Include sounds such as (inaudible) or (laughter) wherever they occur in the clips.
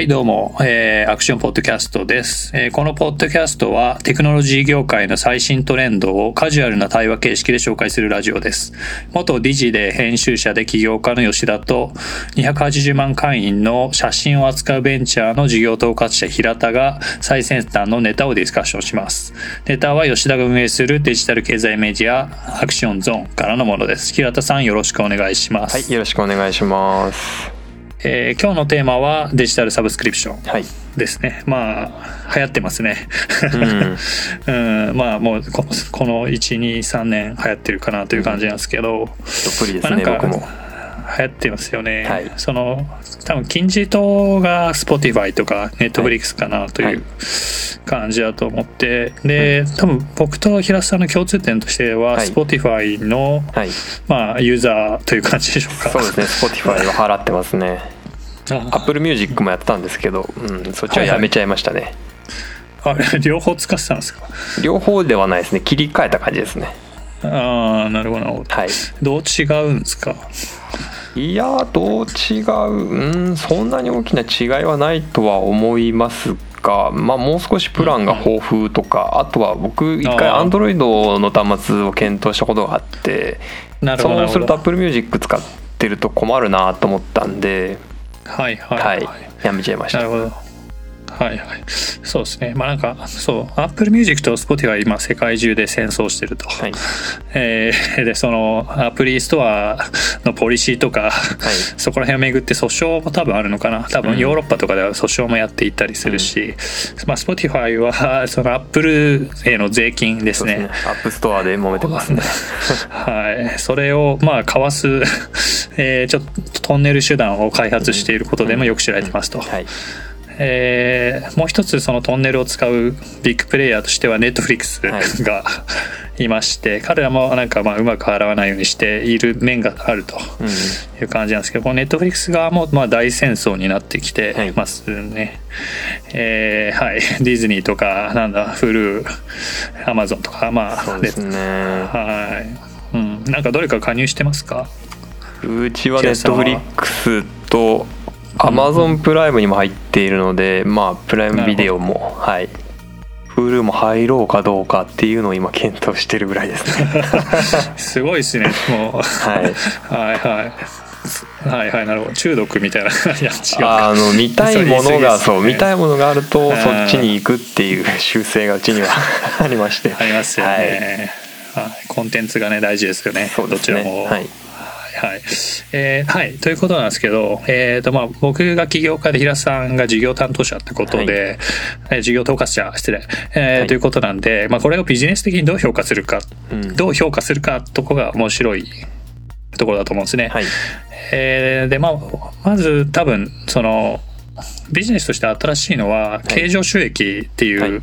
はい、どうも、えー、アクションポッドキャストです、えーこのポッドキャストはテクノロジー業界の最新トレンドをカジュアルな対話形式で紹介するラジオです。元ディジで編集者で起業家の吉田と280万会員の写真を扱うベンチャーの事業統括者平田が最先端のネタをディスカッションします。ネタは吉田が運営するデジタル経済メディアアクションゾーンからのものです。平田さんよろしくお願いします。はい、よろしくお願いします。えー今日のテーマはデジタルサブスクリプション。はい。ですね。まあ、流行ってますね。うん。(laughs) うん、まあ、もうこ、この1、2、3年流行ってるかなという感じなんですけど、どっぷりですね、まあなんか僕も。流行ってますよね。はいその、多分金字塔が Spotify とか Netflix かなとはいいう感じだと思って、で、多分僕と平田さんの共通点としては、はい Spotify の、はい。まあ、ユーザーという感じでしょうか。そうですね、Spotify は払ってますね。あ Apple Music もやってたんですけど、うん、そっちはやめちゃいましたね。あれ、両方使ってたんですか？両方ではないですね、切り替えた感じですね。ああ、なるほど、なるほど。はい。どう違うんですか？いやー、どう違う、うん、そんなに大きな違いはないとは思いますが、まあ、もう少しプランが豊富とか、あとは僕、一回、あー Android の端末を検討したことがあって、そうすると Apple Music 使ってると困るなと思ったんで、はいはいははいい。、やめちゃいました。なるほど。はいはい。そうですね。まあなんか、そう、Apple Music と Spotify 今世界中で戦争してると。はい、えーで、そのアプリストアのポリシーとか、そこら辺をめぐって訴訟も多分あるのかな。多分ヨーロッパとかでは訴訟もやっていたりするし、まあ Spotify はその Apple への税金ですねすね。。 App Store で揉めてますね。はい、それをまあかわす、えーちょっとトンネル手段を開発していることでもよく知られてますと。はい、えーもう一つそのトンネルを使うビッグプレイヤーとしてはネットフリックスはい。が (laughs) いまして、彼らもなんかまあうまく払わないようにしている面があるとうん、いう感じなんですけどこのネットフリックス側もまあ大戦争になってきてますね。えーはい、(laughs) ディズニーとかなんだフルアマゾンとかまあそうですね。はい、うん、なんかどれか加入してますか？うちはネットフリックスとアマゾンプライムにも入っているので、まあプライムビデオもはい。Hulu も入ろうかどうかっていうのを今検討してるぐらいですね。(laughs) すごいですねもう、はい。はいはい。はいはいなるほど。中毒みたいないや違う。かあの見たいものがそうう見たいものがあるとうん。そっちに行くっていう習性がうちにはありまして。ありますよはい。ね、はい、コンテンツがね大事ですよね。そうですね。どちらも。はいはい、えーはい、ということなんですけど、えーとまあ、僕が起業家で平田さんが事業担当者ってことで、えー事業統括者失礼、えーはい。ということなんで、まあ、これをビジネス的にどう評価するか、うん。どう評価するかとこが面白いところだと思うんですね。はい。えーでまあまず多分そのビジネスとして新しいのは経常収益っていう、はい。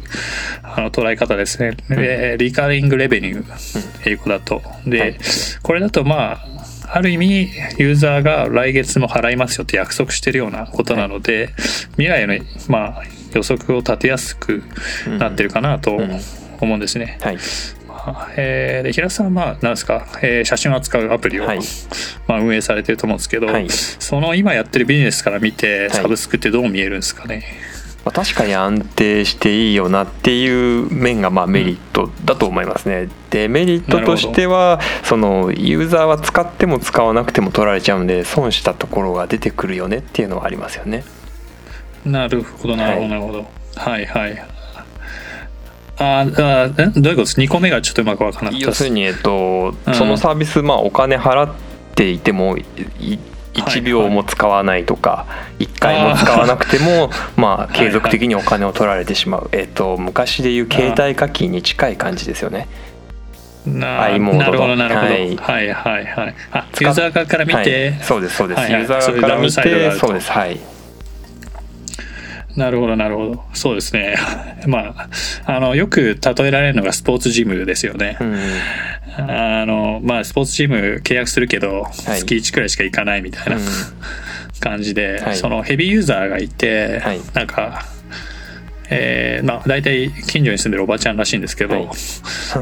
あの捉え方ですね、でリカーリングレベニュー英語だと。で、はい。これだとまあある意味ユーザーが来月も払いますよって約束してるようなことなので、未来のまあ予測を立てやすくなってるかなとん。思うんですね。はい。えーで平田さんはまあ何ですか、えー写真を扱うアプリを、はい。まあ、運営されてると思うんですけど、はい。その今やってるビジネスから見てい。サブスクってどう見えるんですかね、まあ、確かに安定していいよなっていう面がまあメリットだと思いますね。でメリットとしてはそのユーザーは使っても使わなくても取られちゃうんで損したところが出てくるよねっていうのはありますよね。なるほどなるほどはい。なるほど。はいはい。あーあーえどういうことです？2個目がちょっとうまく分からなかったです。要するに、えっとうん、そのサービス、まあ、お金払っていてもいい1秒も使わないとか、1回も使わなくても、まあ、継続的にお金を取られてしまう、えっと、昔でいう携帯課金に近い感じですよね。なるほどなるほど、ははい。い、はいはいはい。あユーザー側から見て、はい、そうですそうです、はいはい。ユーザー側から見てそうですはい。なるほどなるほど。そうですね。(laughs) まああのよく例えられるのがスポーツジムですよね、うんあのまあスポーツチーム契約するけど、い。月1くらいしか行かないみたいなうん。感じで、はい。そのヘビーユーザーがいて、はい。なんか、えーまあ大体近所に住んでるおばちゃんらしいんですけど、はい。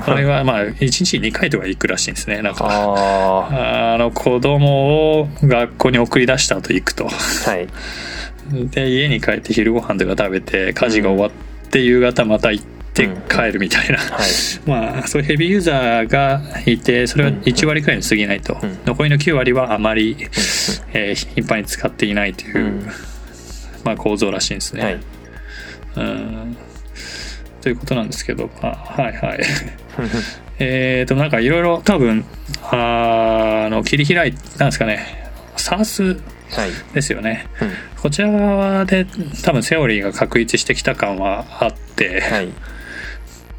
これがまあ1日2回とか行くらしいんですね。なんかああの子供を学校に送り出した後行くと。あはい。で家に帰って昼ご飯とか食べて家事が終わって夕方また行って帰るみたいな、はい。(laughs) まあそういうヘビーユーザーがいてそれは1割くらいに過ぎないと、うん。残りの9割はあまり、えー頻繁に使っていないという、うん。まあ、構造らしいんですね。はい。うん。ということなんですけど、まあ、はいはい。(laughs) えっとなんかいろいろ多分あの切り開いなんですかね。SARS はい。ですよね。うん。こちら側で多分セオリーが確立してきた感はあって、はい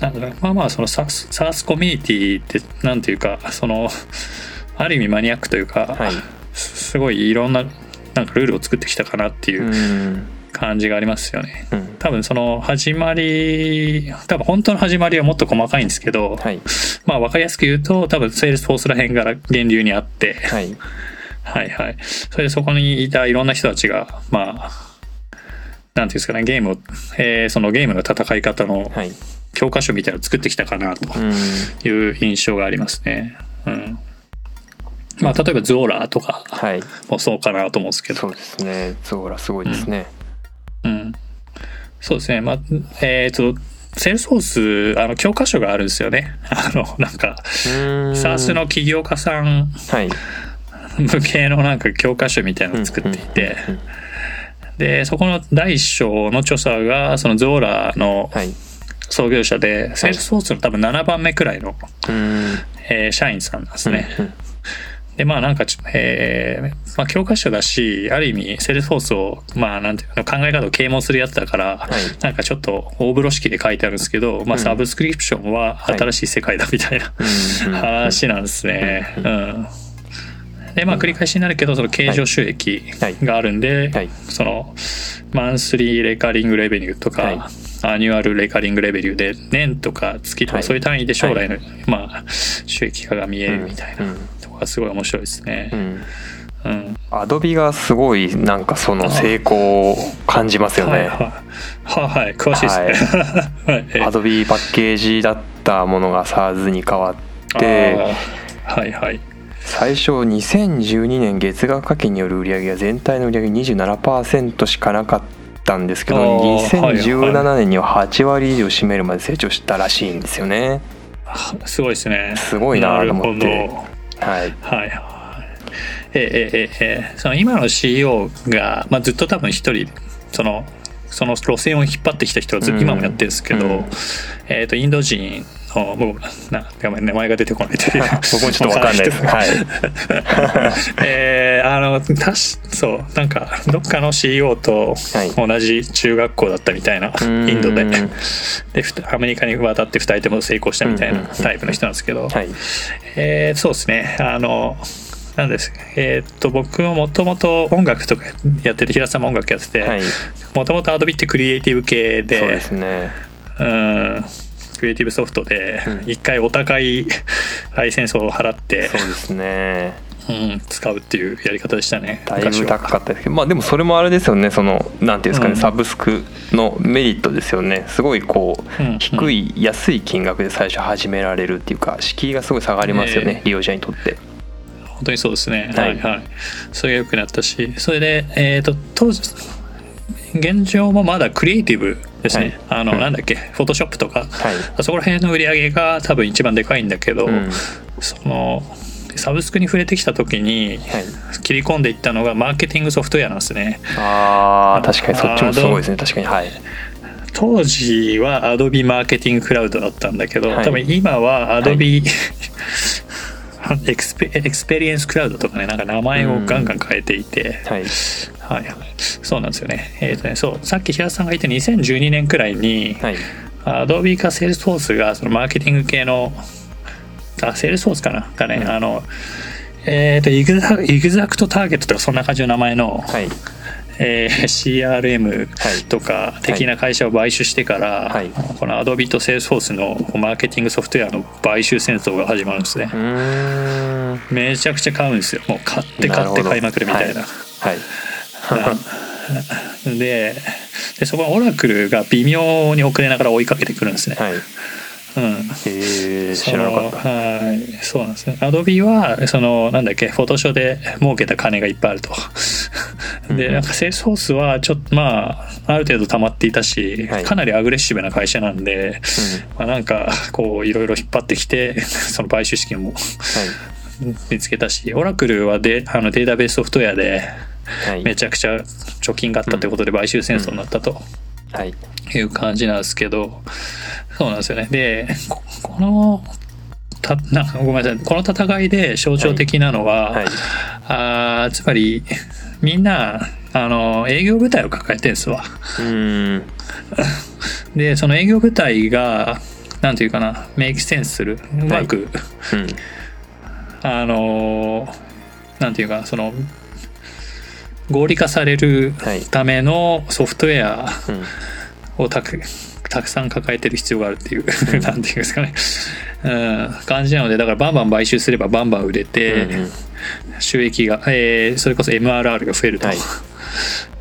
なんだろうまあまあその SARS, SARS コミュニティってなんていうかそのある意味マニアックというか、はい。すすごいいろんななんかルールを作ってきたかなっていううん。感じがありますよね。うん。多分その始まり多分本当の始まりはもっと細かいんですけど、はい。まあ分かりやすく言うと多分 Salesforce ら辺から源流にあって、はい。はいはい。それでそこにいたいろんな人たちが、まあ、なんていうんですかね、ゲームを、えーそのゲームの戦い方のはい教科書みたいなのを作ってきたかなとうん。いう印象がありますね。うん。まあ、例えば Zuora とかはい。もそうかなと思うんですけど。そう、ですね。 Zuora すごいですね。うん。そうですね。まあ、えっ、と、 Salesforce、あの、教科書があるんですよね。(laughs) あの、なんか、 SaaS の起業家さんはい。向けのなんか教科書みたいなのを作っていて、で、そこの第一章の著者が、その Zuora のはい創業者で、 Salesforce の多分7番目くらいの、うん。えー社員さんなんですね。うんで、まあなんかちょ、えーまあ教科書だし、ある意味、 Salesforce を、まあなんていうの、考え方を啓蒙するやつだから、い。なんかちょっと大風呂敷で書いてあるんですけど、まあうん。サブスクリプションは新しい世界だみたいな、うん話なんですね。ううん。で、まあ繰り返しになるけど、その経常収益があるんで、はい。その、 Monthly Recurring Revenue とか、はい Annual Recurring Revenue で、年とか月とはいかそういう単位で将来の、まあ、収益化が見えるみたいなうんとこがすごい面白いですねう。んうん。 Adobe がすごいなんかその成功を感じますよね。はいはい。はいはい、詳しいですね。はい。(laughs) え Adobe パッケージだったものが SaaS に変わってはいはい。最初2012年月額課金による売り上げが全体の売り上げ27%しかなかったんですけどあーはい2017年には8割以上占めるまで成長したらしいんですよね。すごいですね。すごいなと思ってはい、はいはい。えええええその今の CEO が、まあ、ずっと多分一人そのその路線を引っ張ってきた人はずっと今もやってるんですけど、うんえっ、とインド人の僕なごめん名前が出てこないという。(laughs) 僕もちょっとわかんないです。(laughs) はい、(laughs) えーあのたしそうなんかどっかの CEO とはい。同じ中学校だったみたいな、ん。インドで。でふたアメリカに渡って2人とも成功したみたいなタイプの人なんですけど、はい。えーそうですね。あのなんですえーっと僕ももともと音楽とかやってて平田さんも音楽やっててはい、もともとアドビってクリエイティブ系でそうですね。うんクリエイティブソフトでうん。一回お高い (laughs) ライセンスを払って、そうですね。うん、使うっていうやり方でしたねだいぶ高かったですけどまあでもそれもあれですよねそのなんていうんですかね、うん。サブスクのメリットですよね。すごいこう、うん低い安い金額で最初始められるっていうか敷居がすごい下がりますよね、え。利用者にとって。本当にそうですね。ははいいはい。それが良くなったし、それで、えっ、と、当時、現状もまだクリエイティブですね。あの、うん。なんだっけ、フォトショップとか、はい。あそこら辺の売り上げが多分一番でかいんだけど、うん。その、サブスクに触れてきた時に、はい。切り込んでいったのがマーケティングソフトウェアなんですね。あー確かにそっちもすごいですね。確かに。はい。当時は Adobe マーケティングクラウドだったんだけど、はい。多分今は Adobe、(laughs) (laughs) エクスペ Experience Cloud とかねなんか名前をガンガン変えていて、はい。はい。はいそうなんですよね。えっ、とねそう。さっき平田さんが言った2012年くらいに、はい。Adobe か Salesforce がそのマーケティング系のあ Salesforce かな？がね、うん。あのえっ、とイグザ ExactTarget とかそんな感じの名前の、はいえー CRM はい。とか的な会社を買収してから、はい。この Adobe と Salesforce のマーケティングソフトウェアの買収戦争が始まるんですね。めちゃくちゃ買うんですよ。もう買って買って買いまくるみたいな。はい。(laughs) ででそこの Oracle が微妙に遅れながら追いかけてくるんですね。はいうん。へえ知らなかった。はい。そうなんですね。 Adobe はそのなんだっけフォトショで儲けた金がいっぱいあると。でうん。なんか Salesforce はちょっとまあある程度溜まっていたし、はい。かなりアグレッシブな会社なんで、まあ、なんかこういろいろ引っ張ってきて (laughs) その買収資金も見つけたしオラクルはであのデータベースソフトウェアではい。はいめちゃくちゃ貯金があったということで買収戦争になったとはい。いう感じなんですけどそうなんですよね。でここのたなごめんなさい。この戦いで象徴的なのは、はい。あーつまりみんなあの営業部隊を抱えてるんですわ。うん。でその営業部隊がなんていうかなメイクセンスするうまく、うん。あのなんていうかその合理化されるはい。ためのソフトウェア。うんをたくたくさん抱えてる必要があるっていう、(laughs) なんていうんですかね、うん、感じなのでだからバンバン買収すればバンバン売れて、うんうん。収益が、えーそれこそ MRR が増えると、はい。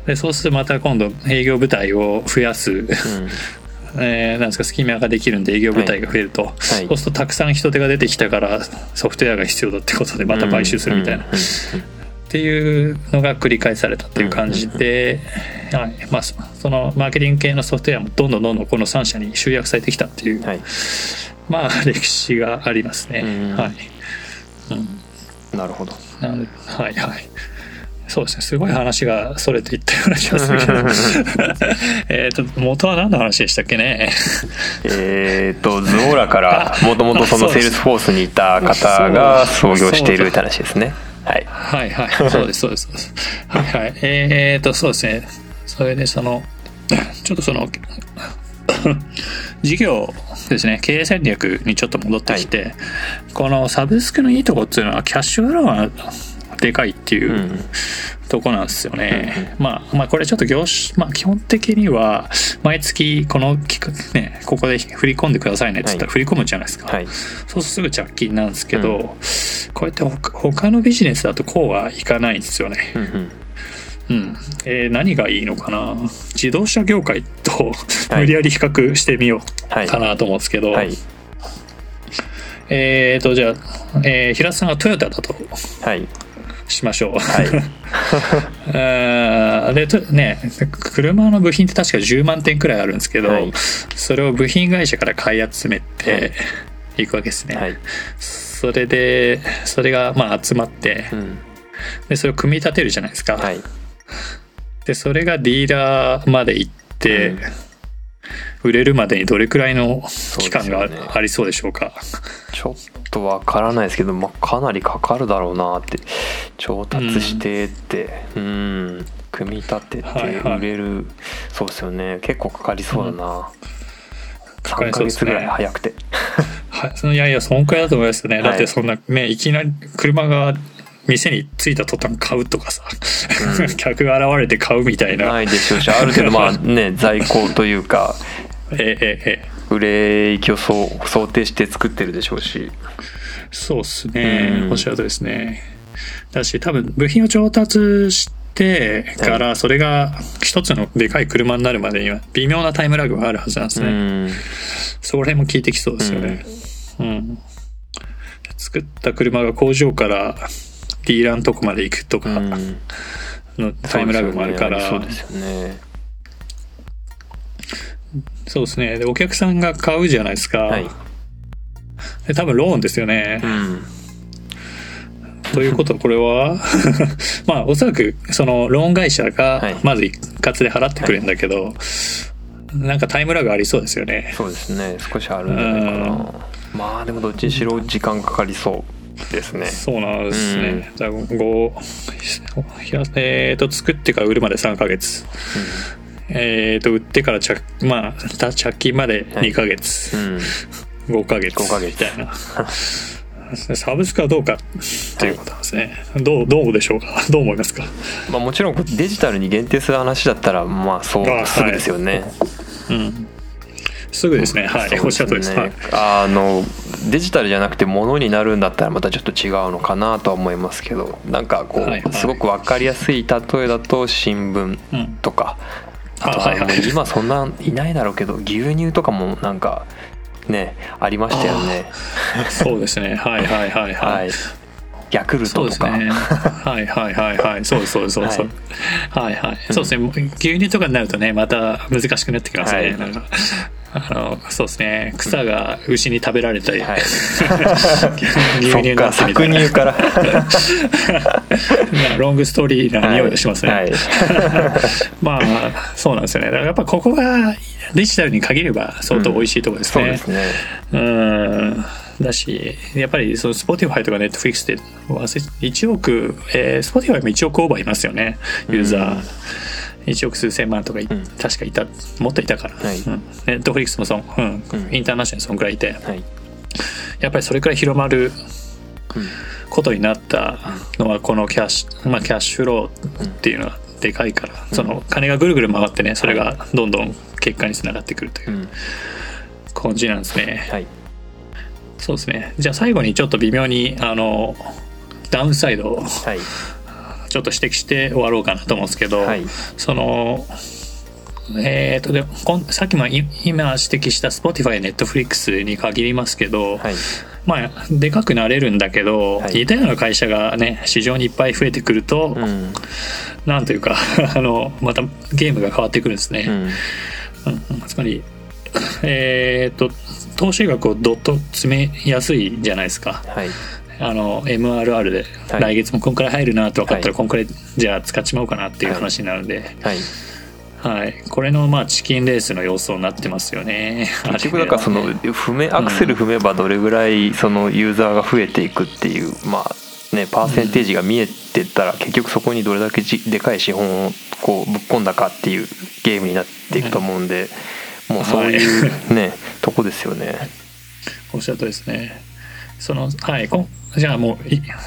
でそうするとまた今度営業部隊を増やす、うん。(laughs) えーなんですか隙間ができるんで営業部隊が増えると、はい。そうするとたくさん人手が出てきたからソフトウェアが必要だってことでまた買収するみたいな、っていうのが繰り返されたっていう感じで、はいまあ、そそのマーケティング系のソフトウェアもどんどんどんどんこの3社に集約されてきたっていう、うんはいまあ (laughs) 歴史がありますね。うんはいなるほどなのではいはい。そうですね。すごい話がそれていったような気がするけど。(laughs) えっと、元は何の話でしたっけね？えっと Zuora からもともとその Salesforce にいた方が創業しているって話ですねはいはいはい。そうです、そうです。はいはい。えー、と、そうですね。それで、その、ちょっとその、(coughs) 事業ですね、経営戦略にちょっと戻ってきて、このサブスクのいいとこっていうのは、キャッシュフローがでかいっていう、うんとこなんですよね。まあ、まあ、これちょっと業種、まあ、基本的には、毎月、この企画、ね、ここで振り込んでくださいねって言ったらはい。振り込むじゃないですか。はい。そうするとすぐ着金なんですけど、こうやって他他のビジネスだとこうはいかないんですよね。うんうん。うん。えー何がいいのかな？自動車業界とはい。無理やり比較してみよはいうかなと思うんですけど、はい。えーと、じゃあ、えー平田さんがトヨタだと。はいしましょう。はい。(laughs) あーでとね車の部品って確か10万点くらいあるんですけど、はい。それを部品会社から買い集めていくわけですね、はい。それでそれがまあ集まってうん。でそれを組み立てるじゃないですか、はい。でそれがディーラーまで行って、うん売れるまでにどれくらいの期間があ,、りそうでしょうか？ちょっとわからないですけど、まあ、かなりかかるだろうなって調達してってうん組み立ててはいはい。売れる、そうですよね。結構かかりそうだな、3かかりそうですね。ヶ月ぐらい早くて。(laughs) はい、そのいやいやそんくらいだと思いますよね、はい。だってそんなねいきなり車が店に着いた途端買うとかさ、うん。(laughs) 客が現れて買うみたいな、ないでしょうしある程度まあね (laughs) 在庫というかえええええ売れ行きをそう想定して作ってるでしょうし。そうっすね、うん。おっしゃるとりですね。だし多分部品を調達してからそれが一つのでかい車になるまでには微妙なタイムラグがあるはずなんですうね、ん。そこら辺も効いてきそうですよね。うん。作った車が工場からディーラーのとこまで行くとかうん。のタイムラグもあるから、そうですよねそうですね。で、お客さんが買うじゃないですか。はいで多分ローンですよねう。んということはこれは (laughs) まあおそらくそのローン会社がはいまず一括で払ってくれるんだけど、なんかタイムラグありそうですよね。そうですね少しあるんじゃないかなまあでもどっちにしろ時間かかりそうですねそうなんですね。だからごひらえっ、と作ってから売るまで3ヶ月。えっ、と売ってから着まあた着金まで2ヶ月、うん5ヶ月5ヶ月みたいな。(laughs) サブスクはどうかっていうことなんですね。どうどうでしょうか？(laughs) どう思いますか？まあもちろんデジタルに限定する話だったらまあそうあすぐですよね、うん。すぐですね。はい。そうおっしゃるとりです。はい。あのデジタルじゃなくて物になるんだったらまたちょっと違うのかなとは思いますけどなんかこう、はいはいすごく分かりやすい例えだと新聞うん。とかあとあはいはい。今そんないないだろうけど牛乳とかもなんかねありましたよね。そうですね。はいはいはいはい、はい。ヤクルトとか、ね、はいはいはいはい。そうそうそうです、はい、はいはい。そうですね。牛乳とかになるとねまた難しくなってきますね、はい、なんかあのそうですね。草が牛に食べられたり、はい、(laughs) 牛乳が搾乳から。(laughs) ロングストーリーな匂いがしますね、はい。はい、(laughs) まあそうなんですよね。だからやっぱここがデジタルに限れば相当美味しいところですね、うん、ね。うん。だしやっぱりその Spotify とか Netflix って1億、えー、Spotify も1億オーバーいますよね。ユーザー、うん1億数千万とか、うん、確かいたもっといたから、はい、うん、ネットフリックスもそん、うん、うん、インターナショナルそんくらいいて、はい、やっぱりそれくらい広まることになったのはこのキャッシュ、まあ、キャッシュフローっていうのはでかいから、その金がぐるぐる回ってねそれがどんどん結果につながってくるという感じなんですね。はい。そうですね。じゃあ最後にちょっと微妙にあのダウンサイドを、はい、ちょっと指摘して終わろうかなと思うんですけど、はい、そのえーと、でさっきも今指摘した Spotify、Netflix に限りますけど、はい、まあでかくなれるんだけど、はい、似たような会社がね市場にいっぱい増えてくると、うん、なんというか (laughs) あのまたゲームが変わってくるんですね。うん、うん、つまりえっ、ー、と投資額をどっと詰めやすいじゃないですか。はいあの MRR で来月もこんくらい入るなと分かったらこんくらいじゃあ使っちまおうかなっていう話になるんで、はい、はい、これのまあチキンレースの要素になってますよね。結局だからその踏めアクセル踏めばどれぐらいそのユーザーが増えていくっていうまあねパーセンテージが見えてたら結局そこにどれだけでかい資本をこうぶっ込んだかっていうゲームになっていくと思うんで。もうそういうね、はい、とこですよね。おっしゃるとですね。そのはいこじゃあもう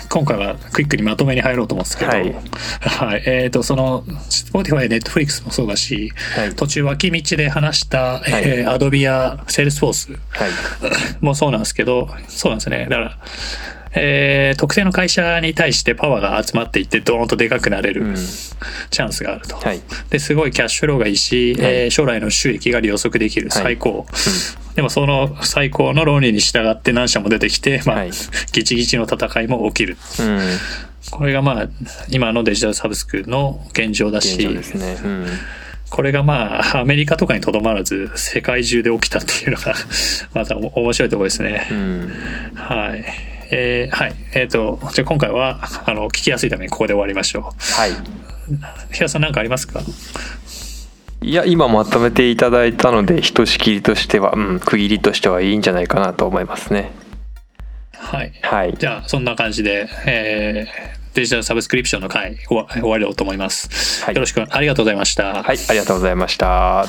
今回はクイックにまとめに入ろうと思うんですけど、はい、はい、えっ、ー、とその Spotify、Netflix もそうだし、はい、途中脇道で話した、はい、えー、Adobe や Salesforce もそうなんですけど、そうなんですね。だからえー、特定の会社に対してパワーが集まっていってドーンとでかくなれるチャンスがあると、はい、ですごいキャッシュフローがいいし、はい、えー、将来の収益が予測できる最高、はいうん、でもその最高の論理に従って何社も出てきて、まあギチギチの戦いも起きる、うん、これがまあ今のデジタルサブスクの現状だし、ね。うん、これがまあアメリカとかにとどまらず世界中で起きたっていうのがまた面白いところですね、はいえー、はい。えっ、ー、と、じゃあ今回は、あの、聞きやすいためにここで終わりましょう。はい。平田さん何かありますか？いや、今まとめていただいたので、ひとしきりとしては、うん、区切りとしてはいいんじゃないかなと思いますね。はい。はい。じゃあ、そんな感じで、えー、デジタルサブスクリプションの回終わりようと思います。はい、よろしくありがとうございました。はい、ありがとうございました。